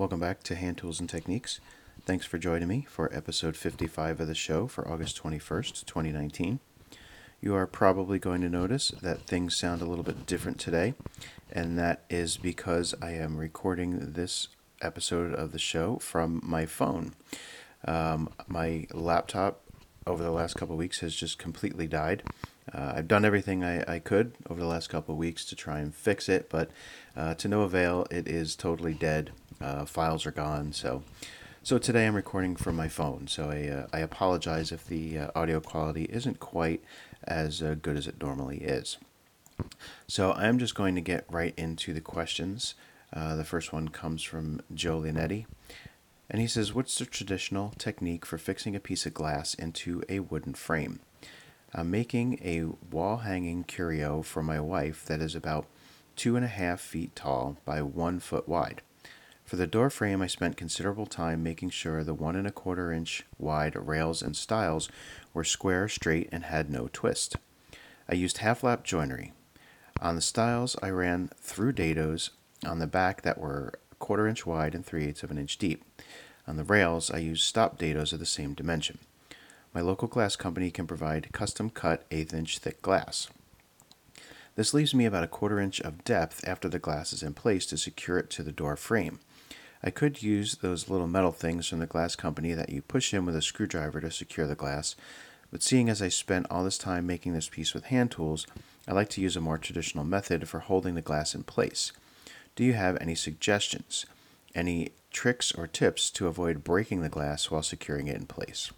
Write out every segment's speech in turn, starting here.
Welcome back to Hand Tools and Techniques. Thanks for joining me for episode 55 of the show for August 21st, 2019. You are probably going to notice that things sound a little bit different today, and that is because I am recording this episode of the show from my phone. Um, my laptop over the last couple weeks has just completely died. Uh, I've done everything I, I could over the last couple weeks to try and fix it, but uh, to no avail. It is totally dead. Uh, files are gone. So, so today I'm recording from my phone. So I, uh, I apologize if the uh, audio quality isn't quite as uh, good as it normally is. So I'm just going to get right into the questions. the first one comes from Joe. And he says, What's the traditional technique for fixing a piece of glass into a wooden frame? I'm making a wall hanging curio for my wife that is about two and a half feet tall by one foot wide. For the door frame, I spent considerable time making sure the one and a quarter inch wide rails and stiles were square, straight, and had no twist. I used half lap joinery. On the stiles, I ran through dados on the back that were a quarter inch wide and three eighths of an inch deep. On the rails, I used stop dados of the same dimension. My local glass company can provide custom cut eighth inch thick glass. This leaves me about a quarter inch of depth after the glass is in place to secure it to the door frame. I could use those little metal things from the glass company that you push in with a screwdriver to secure the glass, but seeing as I spent all this time making this piece with hand tools, I like to use a more traditional method for holding the glass in place. Do you have any suggestions? Any tricks or tips to avoid breaking the glass while securing it in place?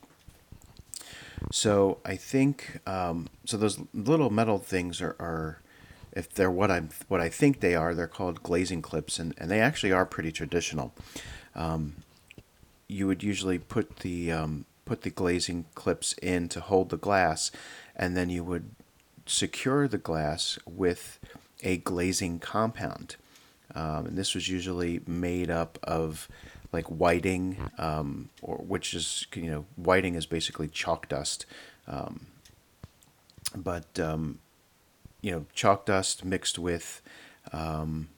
So I think um, so. Those little metal things are, are, if they're what I'm what I think they are, they're called glazing clips, and, and they actually are pretty traditional. Um, you would usually put the um, put the glazing clips in to hold the glass, and then you would secure the glass with a glazing compound. Um, and this was usually made up of like whiting, um, or which is you know whiting is basically chalk dust, um, but um, you know chalk dust mixed with um,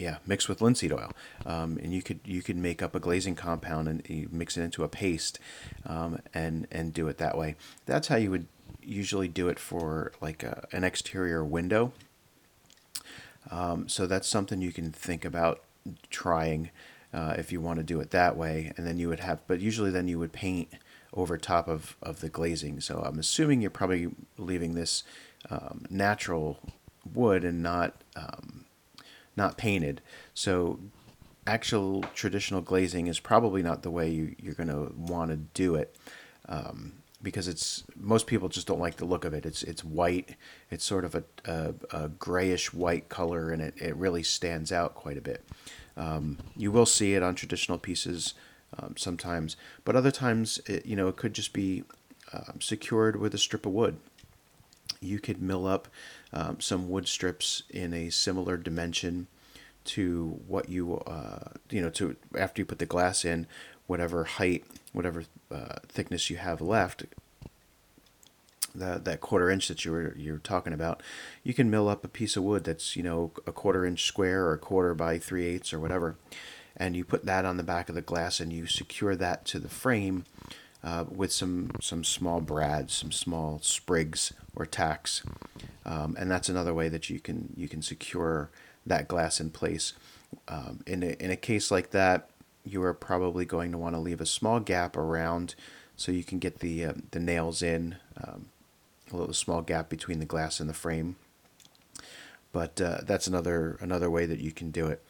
yeah, mixed with linseed oil, um, and you could you could make up a glazing compound and you mix it into a paste, um, and and do it that way. That's how you would usually do it for like a, an exterior window. Um, so that's something you can think about trying uh, if you want to do it that way. And then you would have, but usually then you would paint over top of, of the glazing. So I'm assuming you're probably leaving this um, natural wood and not um, not painted. So actual traditional glazing is probably not the way you, you're going to want to do it. Um, because it's most people just don't like the look of it. It's it's white. It's sort of a, a, a grayish white color, and it, it really stands out quite a bit. Um, you will see it on traditional pieces um, sometimes, but other times, it, you know, it could just be um, secured with a strip of wood. You could mill up um, some wood strips in a similar dimension to what you uh, you know to after you put the glass in whatever height, whatever uh, thickness you have left, that that quarter inch that you were you're talking about, you can mill up a piece of wood that's you know a quarter inch square or a quarter by three eighths or whatever, and you put that on the back of the glass and you secure that to the frame uh, with some some small brads, some small sprigs or tacks, um, and that's another way that you can you can secure that glass in place. Um, in a, in a case like that, you are probably going to want to leave a small gap around so you can get the uh, the nails in um, a little small gap between the glass and the frame but uh, that's another another way that you can do it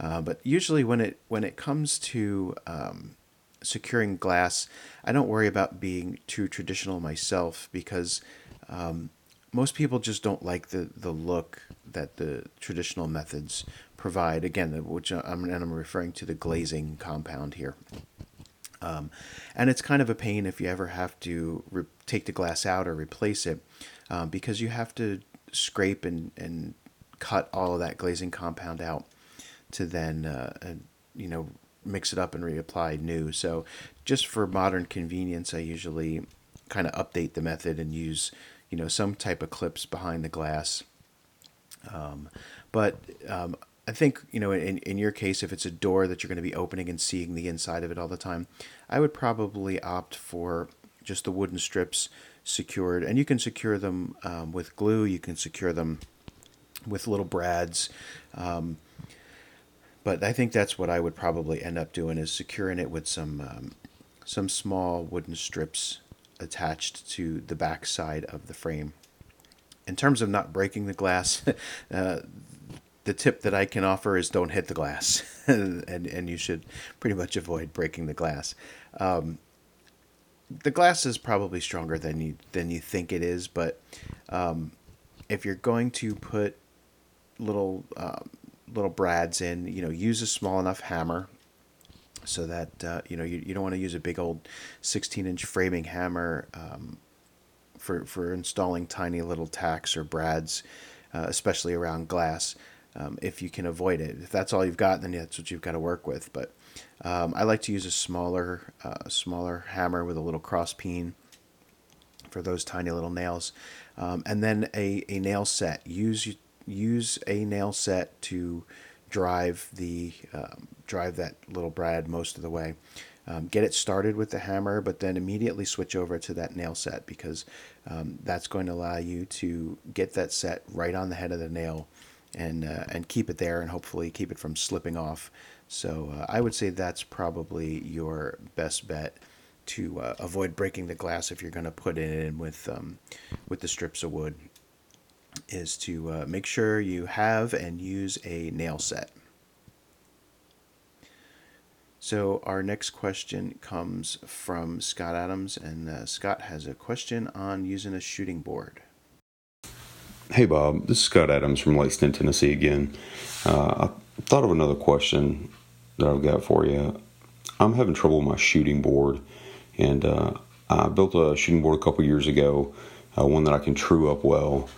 uh, but usually when it when it comes to um, securing glass I don't worry about being too traditional myself because um, most people just don't like the, the look that the traditional methods provide. Again, which I'm, and I'm referring to the glazing compound here. Um, and it's kind of a pain if you ever have to re- take the glass out or replace it um, because you have to scrape and, and cut all of that glazing compound out to then, uh, you know, mix it up and reapply new. So just for modern convenience, I usually kind of update the method and use you know some type of clips behind the glass. Um, but um, I think you know in in your case, if it's a door that you're going to be opening and seeing the inside of it all the time, I would probably opt for just the wooden strips secured, and you can secure them um, with glue. You can secure them with little brads. Um, but I think that's what I would probably end up doing is securing it with some um, some small wooden strips attached to the back side of the frame. In terms of not breaking the glass, uh, the tip that I can offer is don't hit the glass, and and you should pretty much avoid breaking the glass. Um, the glass is probably stronger than you than you think it is, but um, if you're going to put little um, little brads in, you know, use a small enough hammer so that uh, you know you, you don't want to use a big old 16 inch framing hammer um, for for installing tiny little tacks or brads, uh, especially around glass. Um, if you can avoid it, if that's all you've got, then that's what you've got to work with. But um, I like to use a smaller uh, smaller hammer with a little cross peen for those tiny little nails, um, and then a, a nail set. Use use a nail set to drive the um, drive that little brad most of the way. Um, get it started with the hammer, but then immediately switch over to that nail set because um, that's going to allow you to get that set right on the head of the nail and uh, and keep it there and hopefully keep it from slipping off. So uh, I would say that's probably your best bet to uh, avoid breaking the glass if you're going to put it in with um, with the strips of wood is to uh, make sure you have and use a nail set. So our next question comes from Scott Adams, and uh, Scott has a question on using a shooting board. Hey Bob, this is Scott Adams from Lexington, Tennessee again. Uh, I thought of another question that I've got for you. I'm having trouble with my shooting board, and uh, I built a shooting board a couple years ago, uh, one that I can true up well.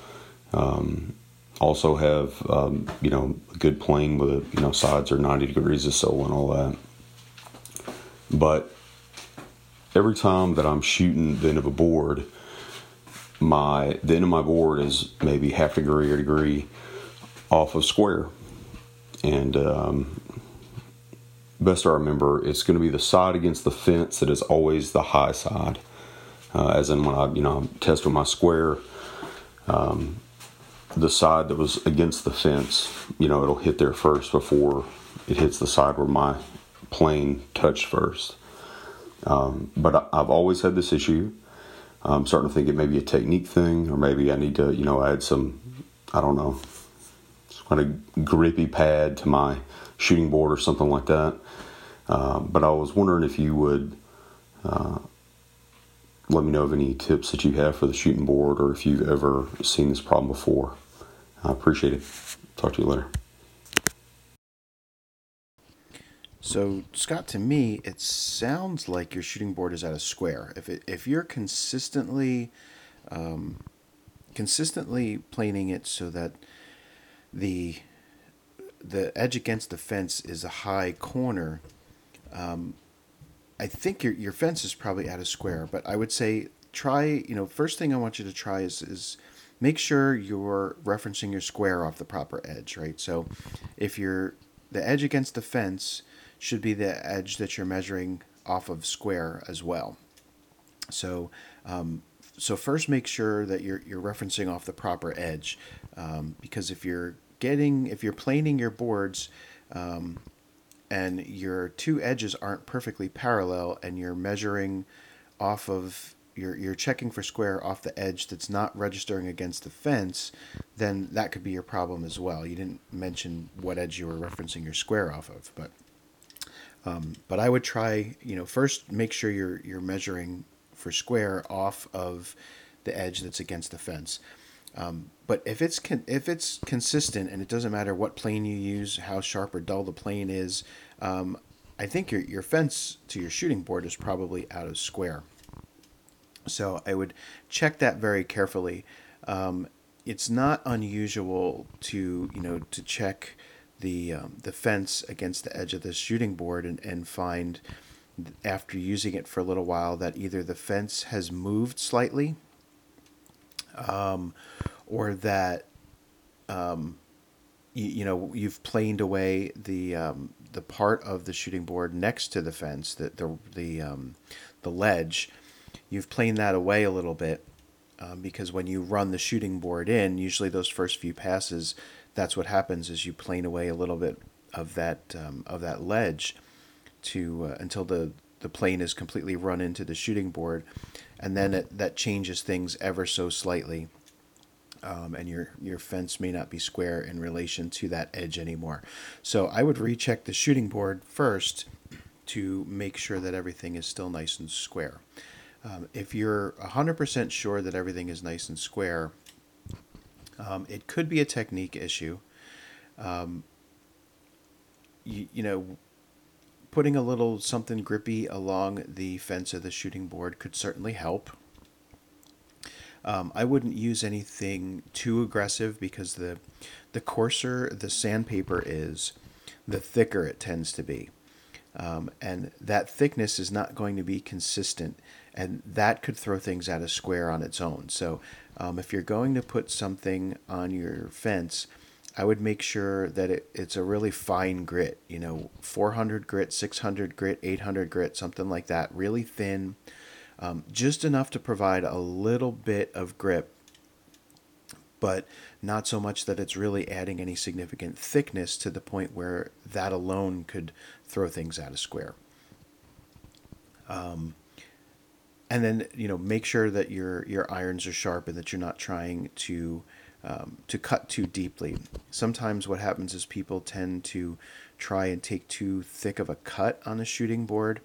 Um, also have um, you know a good plane with you know sides are 90 degrees or so and all that. But every time that I'm shooting the end of a board, my the end of my board is maybe half degree or degree off of square, and um, best I remember, it's going to be the side against the fence that is always the high side. Uh, as in when I you know test with my square. Um, the side that was against the fence, you know, it'll hit there first before it hits the side where my plane touched first. Um, but I, have always had this issue. I'm starting to think it may be a technique thing, or maybe I need to, you know, add some, I don't know, kind of grippy pad to my shooting board or something like that. Uh, but I was wondering if you would uh, let me know of any tips that you have for the shooting board or if you've ever seen this problem before. I appreciate it. Talk to you later. So, Scott, to me, it sounds like your shooting board is at a square. If it, if you're consistently um, consistently planing it so that the the edge against the fence is a high corner, um, I think your your fence is probably at a square, but I would say try. You know, first thing I want you to try is is make sure you're referencing your square off the proper edge, right? So, if you're the edge against the fence should be the edge that you're measuring off of square as well. So, um, so first make sure that you're you're referencing off the proper edge, um, because if you're getting if you're planing your boards um, and your two edges aren't perfectly parallel and you're measuring off of you're you're checking for square off the edge that's not registering against the fence, then that could be your problem as well. You didn't mention what edge you were referencing your square off of, but um, but I would try, you know, first make sure you're you're measuring for square off of the edge that's against the fence. Um, but if it's con- if it's consistent and it doesn't matter what plane you use, how sharp or dull the plane is, um, I think your your fence to your shooting board is probably out of square. So I would check that very carefully. Um, it's not unusual to you know to check the um, the fence against the edge of the shooting board and, and find after using it for a little while that either the fence has moved slightly um, or that um, you, you know you've planed away the um, the part of the shooting board next to the fence, the the the um, the ledge. You've planed that away a little bit um, because when you run the shooting board in, usually those first few passes, that's what happens is you plane away a little bit of that um, of that ledge to uh, until the the plane is completely run into the shooting board, and then it, that changes things ever so slightly. Um, and your your fence may not be square in relation to that edge anymore. So I would recheck the shooting board first to make sure that everything is still nice and square. Um, if you're 100% sure that everything is nice and square, um, it could be a technique issue. Um, you, you know, putting a little something grippy along the fence of the shooting board could certainly help. Um, I wouldn't use anything too aggressive because the the coarser the sandpaper is, the thicker it tends to be. Um, and that thickness is not going to be consistent, and that could throw things out of square on its own. So, um, if you're going to put something on your fence, I would make sure that it, it's a really fine grit, you know, 400 grit, 600 grit, 800 grit, something like that, really thin, um, just enough to provide a little bit of grip, but not so much that it's really adding any significant thickness to the point where that alone could throw things out of square. Um, and then you know make sure that your your irons are sharp and that you're not trying to um, to cut too deeply. Sometimes what happens is people tend to try and take too thick of a cut on a shooting board,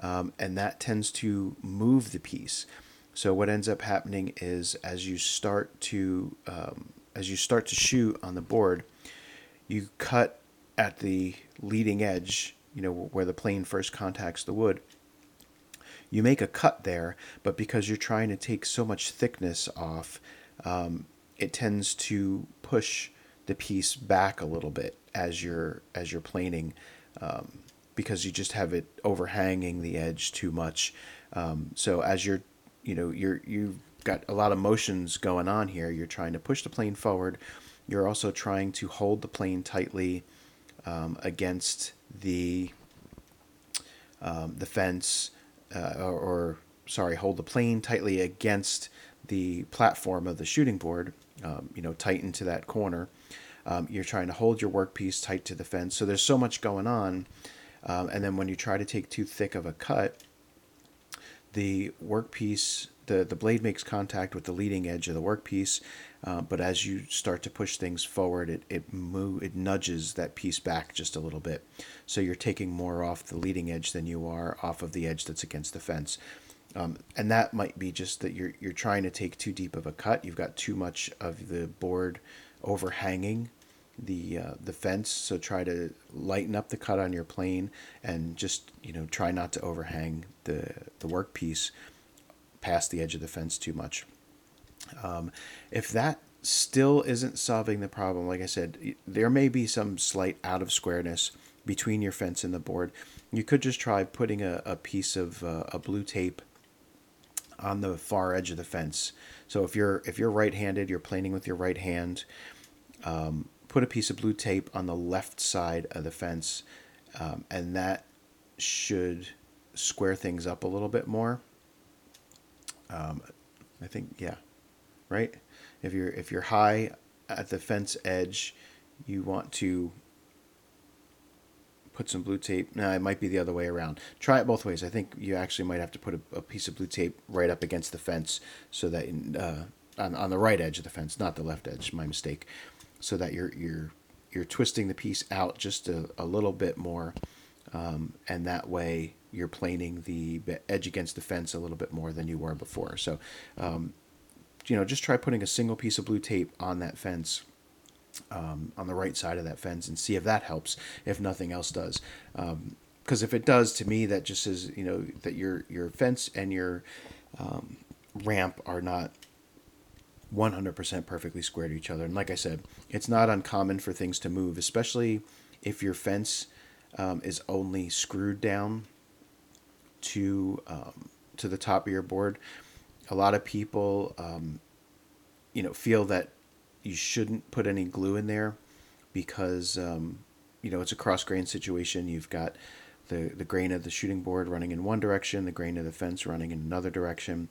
um, and that tends to move the piece. So what ends up happening is as you start to um, as you start to shoot on the board, you cut at the leading edge, you know, where the plane first contacts the wood. You make a cut there, but because you're trying to take so much thickness off, um, it tends to push the piece back a little bit as you're as you're planing, um, because you just have it overhanging the edge too much. Um, so as you're, you know, you're you've got a lot of motions going on here. You're trying to push the plane forward. You're also trying to hold the plane tightly um, against the um, the fence, uh, or, or, sorry, hold the plane tightly against the platform of the shooting board. Um, you know, tight into that corner. Um, you're trying to hold your workpiece tight to the fence. So there's so much going on, um, and then when you try to take too thick of a cut, the workpiece the, the blade makes contact with the leading edge of the workpiece, uh, but as you start to push things forward, it it move it nudges that piece back just a little bit, so you're taking more off the leading edge than you are off of the edge that's against the fence, um, and that might be just that you're you're trying to take too deep of a cut. You've got too much of the board overhanging the uh, the fence, so try to lighten up the cut on your plane and just you know try not to overhang the the workpiece past the edge of the fence too much. Um, if that still isn't solving the problem, like I said, there may be some slight out of squareness between your fence and the board. You could just try putting a, a piece of uh, a blue tape on the far edge of the fence. So if you're if you're right-handed, you're planing with your right hand. Um, put a piece of blue tape on the left side of the fence, um, and that should square things up a little bit more. Um, I think yeah, right. If you're if you're high at the fence edge, you want to put some blue tape. No, it might be the other way around. Try it both ways. I think you actually might have to put a, a piece of blue tape right up against the fence so that uh, on on the right edge of the fence, not the left edge. My mistake. So that you're you're you're twisting the piece out just a, a little bit more, um, and that way you're planing the edge against the fence a little bit more than you were before. So, um, you know, just try putting a single piece of blue tape on that fence, um, on the right side of that fence, and see if that helps. If nothing else does, because um, if it does, to me, that just says you know that your your fence and your um, ramp are not 100% perfectly square to each other. And like I said, it's not uncommon for things to move, especially if your fence um, is only screwed down to um, to the top of your board. A lot of people, um, you know, feel that you shouldn't put any glue in there, because um, you know it's a cross grain situation. You've got the the grain of the shooting board running in one direction, the grain of the fence running in another direction.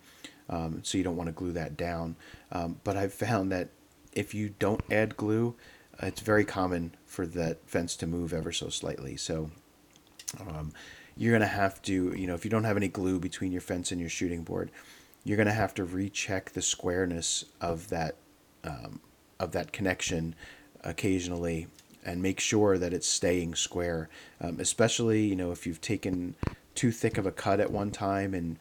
Um, so you don't want to glue that down. Um, but I've found that if you don't add glue, it's very common for that fence to move ever so slightly. So you're gonna have to, you know, if you don't have any glue between your fence and your shooting board, you're gonna have to recheck the squareness of that um, of that connection occasionally and make sure that it's staying square. Um, especially, you know, if you've taken too thick of a cut at one time and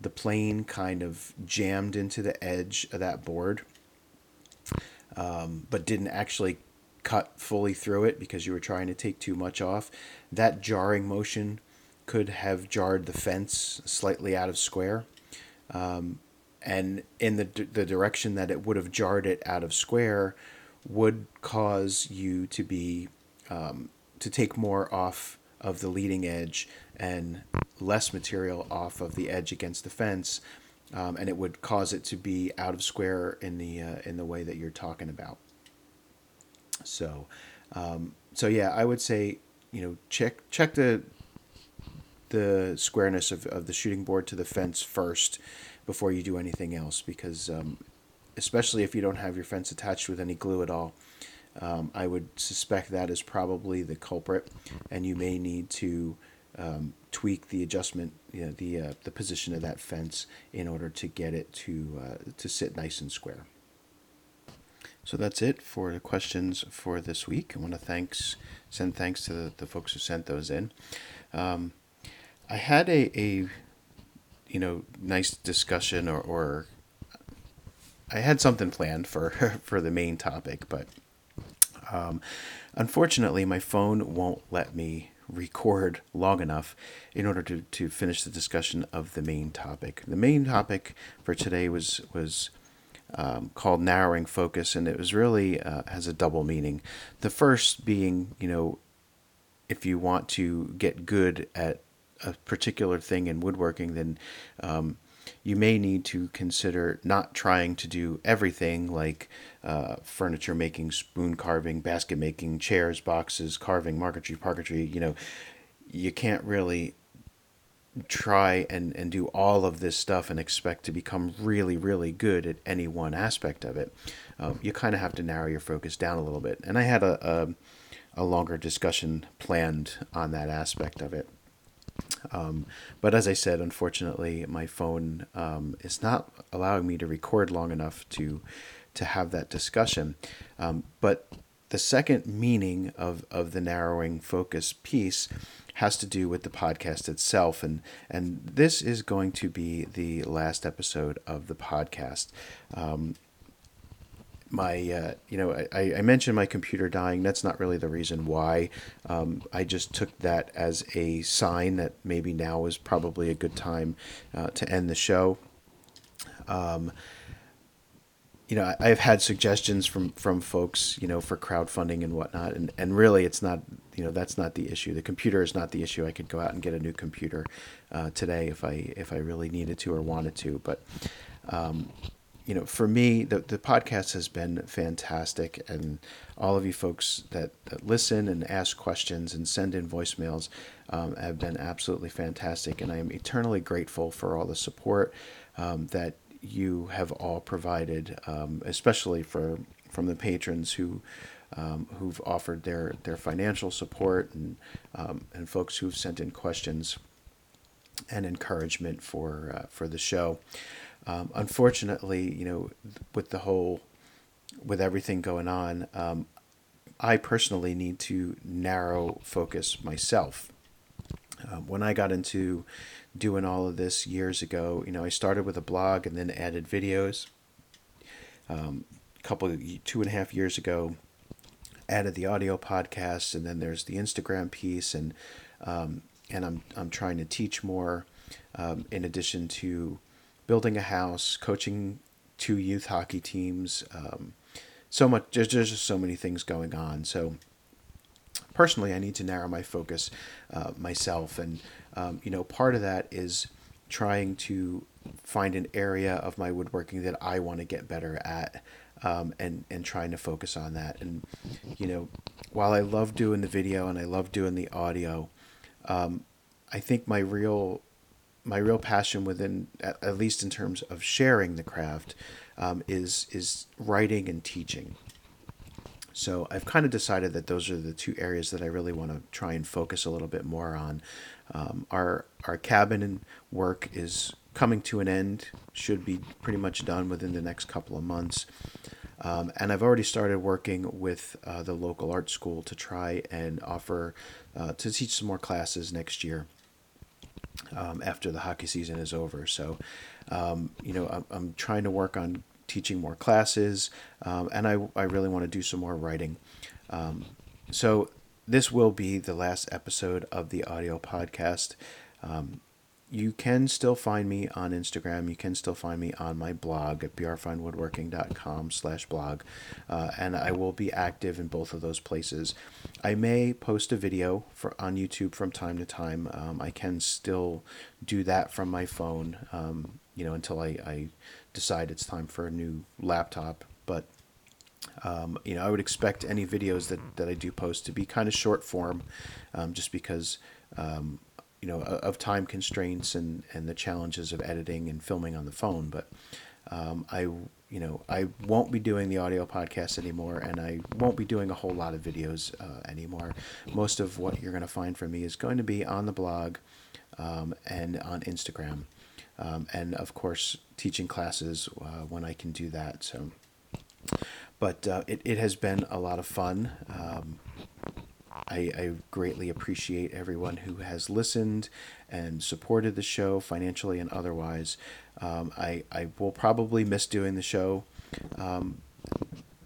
the plane kind of jammed into the edge of that board, um, but didn't actually cut fully through it because you were trying to take too much off. That jarring motion could have jarred the fence slightly out of square. Um, and in the, the direction that it would have jarred it out of square would cause you to be um, to take more off of the leading edge and less material off of the edge against the fence, um, and it would cause it to be out of square in the uh, in the way that you're talking about. So, um, so yeah, I would say you know check check the the squareness of, of the shooting board to the fence first before you do anything else because um, especially if you don't have your fence attached with any glue at all um, I would suspect that is probably the culprit and you may need to um, tweak the adjustment you know, the uh, the position of that fence in order to get it to uh, to sit nice and square. So that's it for the questions for this week. I want to thanks send thanks to the, the folks who sent those in. Um, I had a, a you know nice discussion or, or I had something planned for for the main topic, but um, unfortunately my phone won't let me record long enough in order to, to finish the discussion of the main topic. The main topic for today was was um, called narrowing focus, and it was really uh, has a double meaning. The first being, you know, if you want to get good at a particular thing in woodworking, then um, you may need to consider not trying to do everything like uh, furniture making, spoon carving, basket making, chairs, boxes, carving, marquetry, parquetry. You know, you can't really try and, and do all of this stuff and expect to become really, really good at any one aspect of it. Uh, you kind of have to narrow your focus down a little bit. And I had a, a, a longer discussion planned on that aspect of it. Um, but as I said, unfortunately, my phone um, is not allowing me to record long enough to to have that discussion. Um, but the second meaning of, of the narrowing focus piece has to do with the podcast itself, and and this is going to be the last episode of the podcast. My uh, you know I, I mentioned my computer dying. That's not really the reason why. Um, i just took that as a sign that maybe now is probably a good time uh, to end the show. Um, you know I, i've had suggestions from from folks you know for crowdfunding and whatnot and, and really it's not you know that's not the issue. The computer is not the issue. I could go out and get a new computer uh, today if i if i really needed to or wanted to but um, you know, for me, the, the podcast has been fantastic. And all of you folks that, that listen and ask questions and send in voicemails um, have been absolutely fantastic. And I am eternally grateful for all the support um, that you have all provided, um, especially for from the patrons who. Um, who've offered their, their financial support and um, and folks who've sent in questions and encouragement for uh, for the show. Um, unfortunately, you know, with the whole, with everything going on, um, I personally need to narrow focus myself. Um, when I got into doing all of this years ago, you know, I started with a blog and then added videos. Um, a couple, two and a half years ago, added the audio podcast, and then there's the Instagram piece, and um, and I'm I'm trying to teach more, um, in addition to building a house, coaching two youth hockey teams. Um, so much, there's, just so many things going on. So personally, I need to narrow my focus uh, myself, and um, you know, part of that is trying to find an area of my woodworking that I want to get better at. um, and and trying to focus on that. And you know, while I love doing the video and I love doing the audio, um, I think my real my real passion within at, at least in terms of sharing the craft um, is is writing and teaching. So I've kind of decided that those are the two areas that I really want to try and focus a little bit more on. Um, our our cabin work is coming to an end, should be pretty much done within the next couple of months. Um, and I've already started working with uh, the local art school to try and offer uh, to teach some more classes next year um, after the hockey season is over. So, um, you know, I'm, I'm, trying to work on teaching more classes, um, and I, I really want to do some more writing. Um, so, this will be the last episode of the audio podcast. Um, you can still find me on Instagram. You can still find me on my blog at brfinewoodworking.com slash blog. Uh, and I will be active in both of those places. I may post a video for on YouTube from time to time. Um, I can still do that from my phone, um, you know, until I, I decide it's time for a new laptop. But um, you know, I would expect any videos that, that I do post to be kind of short form, um, just because um, you know of time constraints and and the challenges of editing and filming on the phone but um, i you know i won't be doing the audio podcast anymore and i won't be doing a whole lot of videos uh, anymore. Most of what you're going to find from me is going to be on the blog um, and on instagram um, and of course teaching classes uh, when i can do that so. But uh, it, it has been a lot of fun um, I, I, greatly appreciate everyone who has listened and supported the show financially and otherwise. Um, I, I will probably miss doing the show um,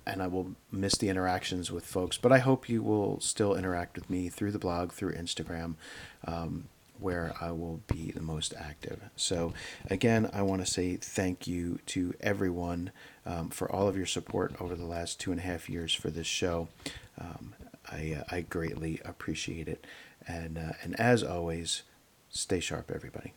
and I will miss the interactions with folks, but I hope you will still interact with me through the blog, through Instagram. Um, where I will be the most active. So, again, I want to say thank you to everyone um, for all of your support over the last two and a half years for this show. Um, I, uh, I greatly appreciate it. And, uh, and as always, stay sharp, everybody.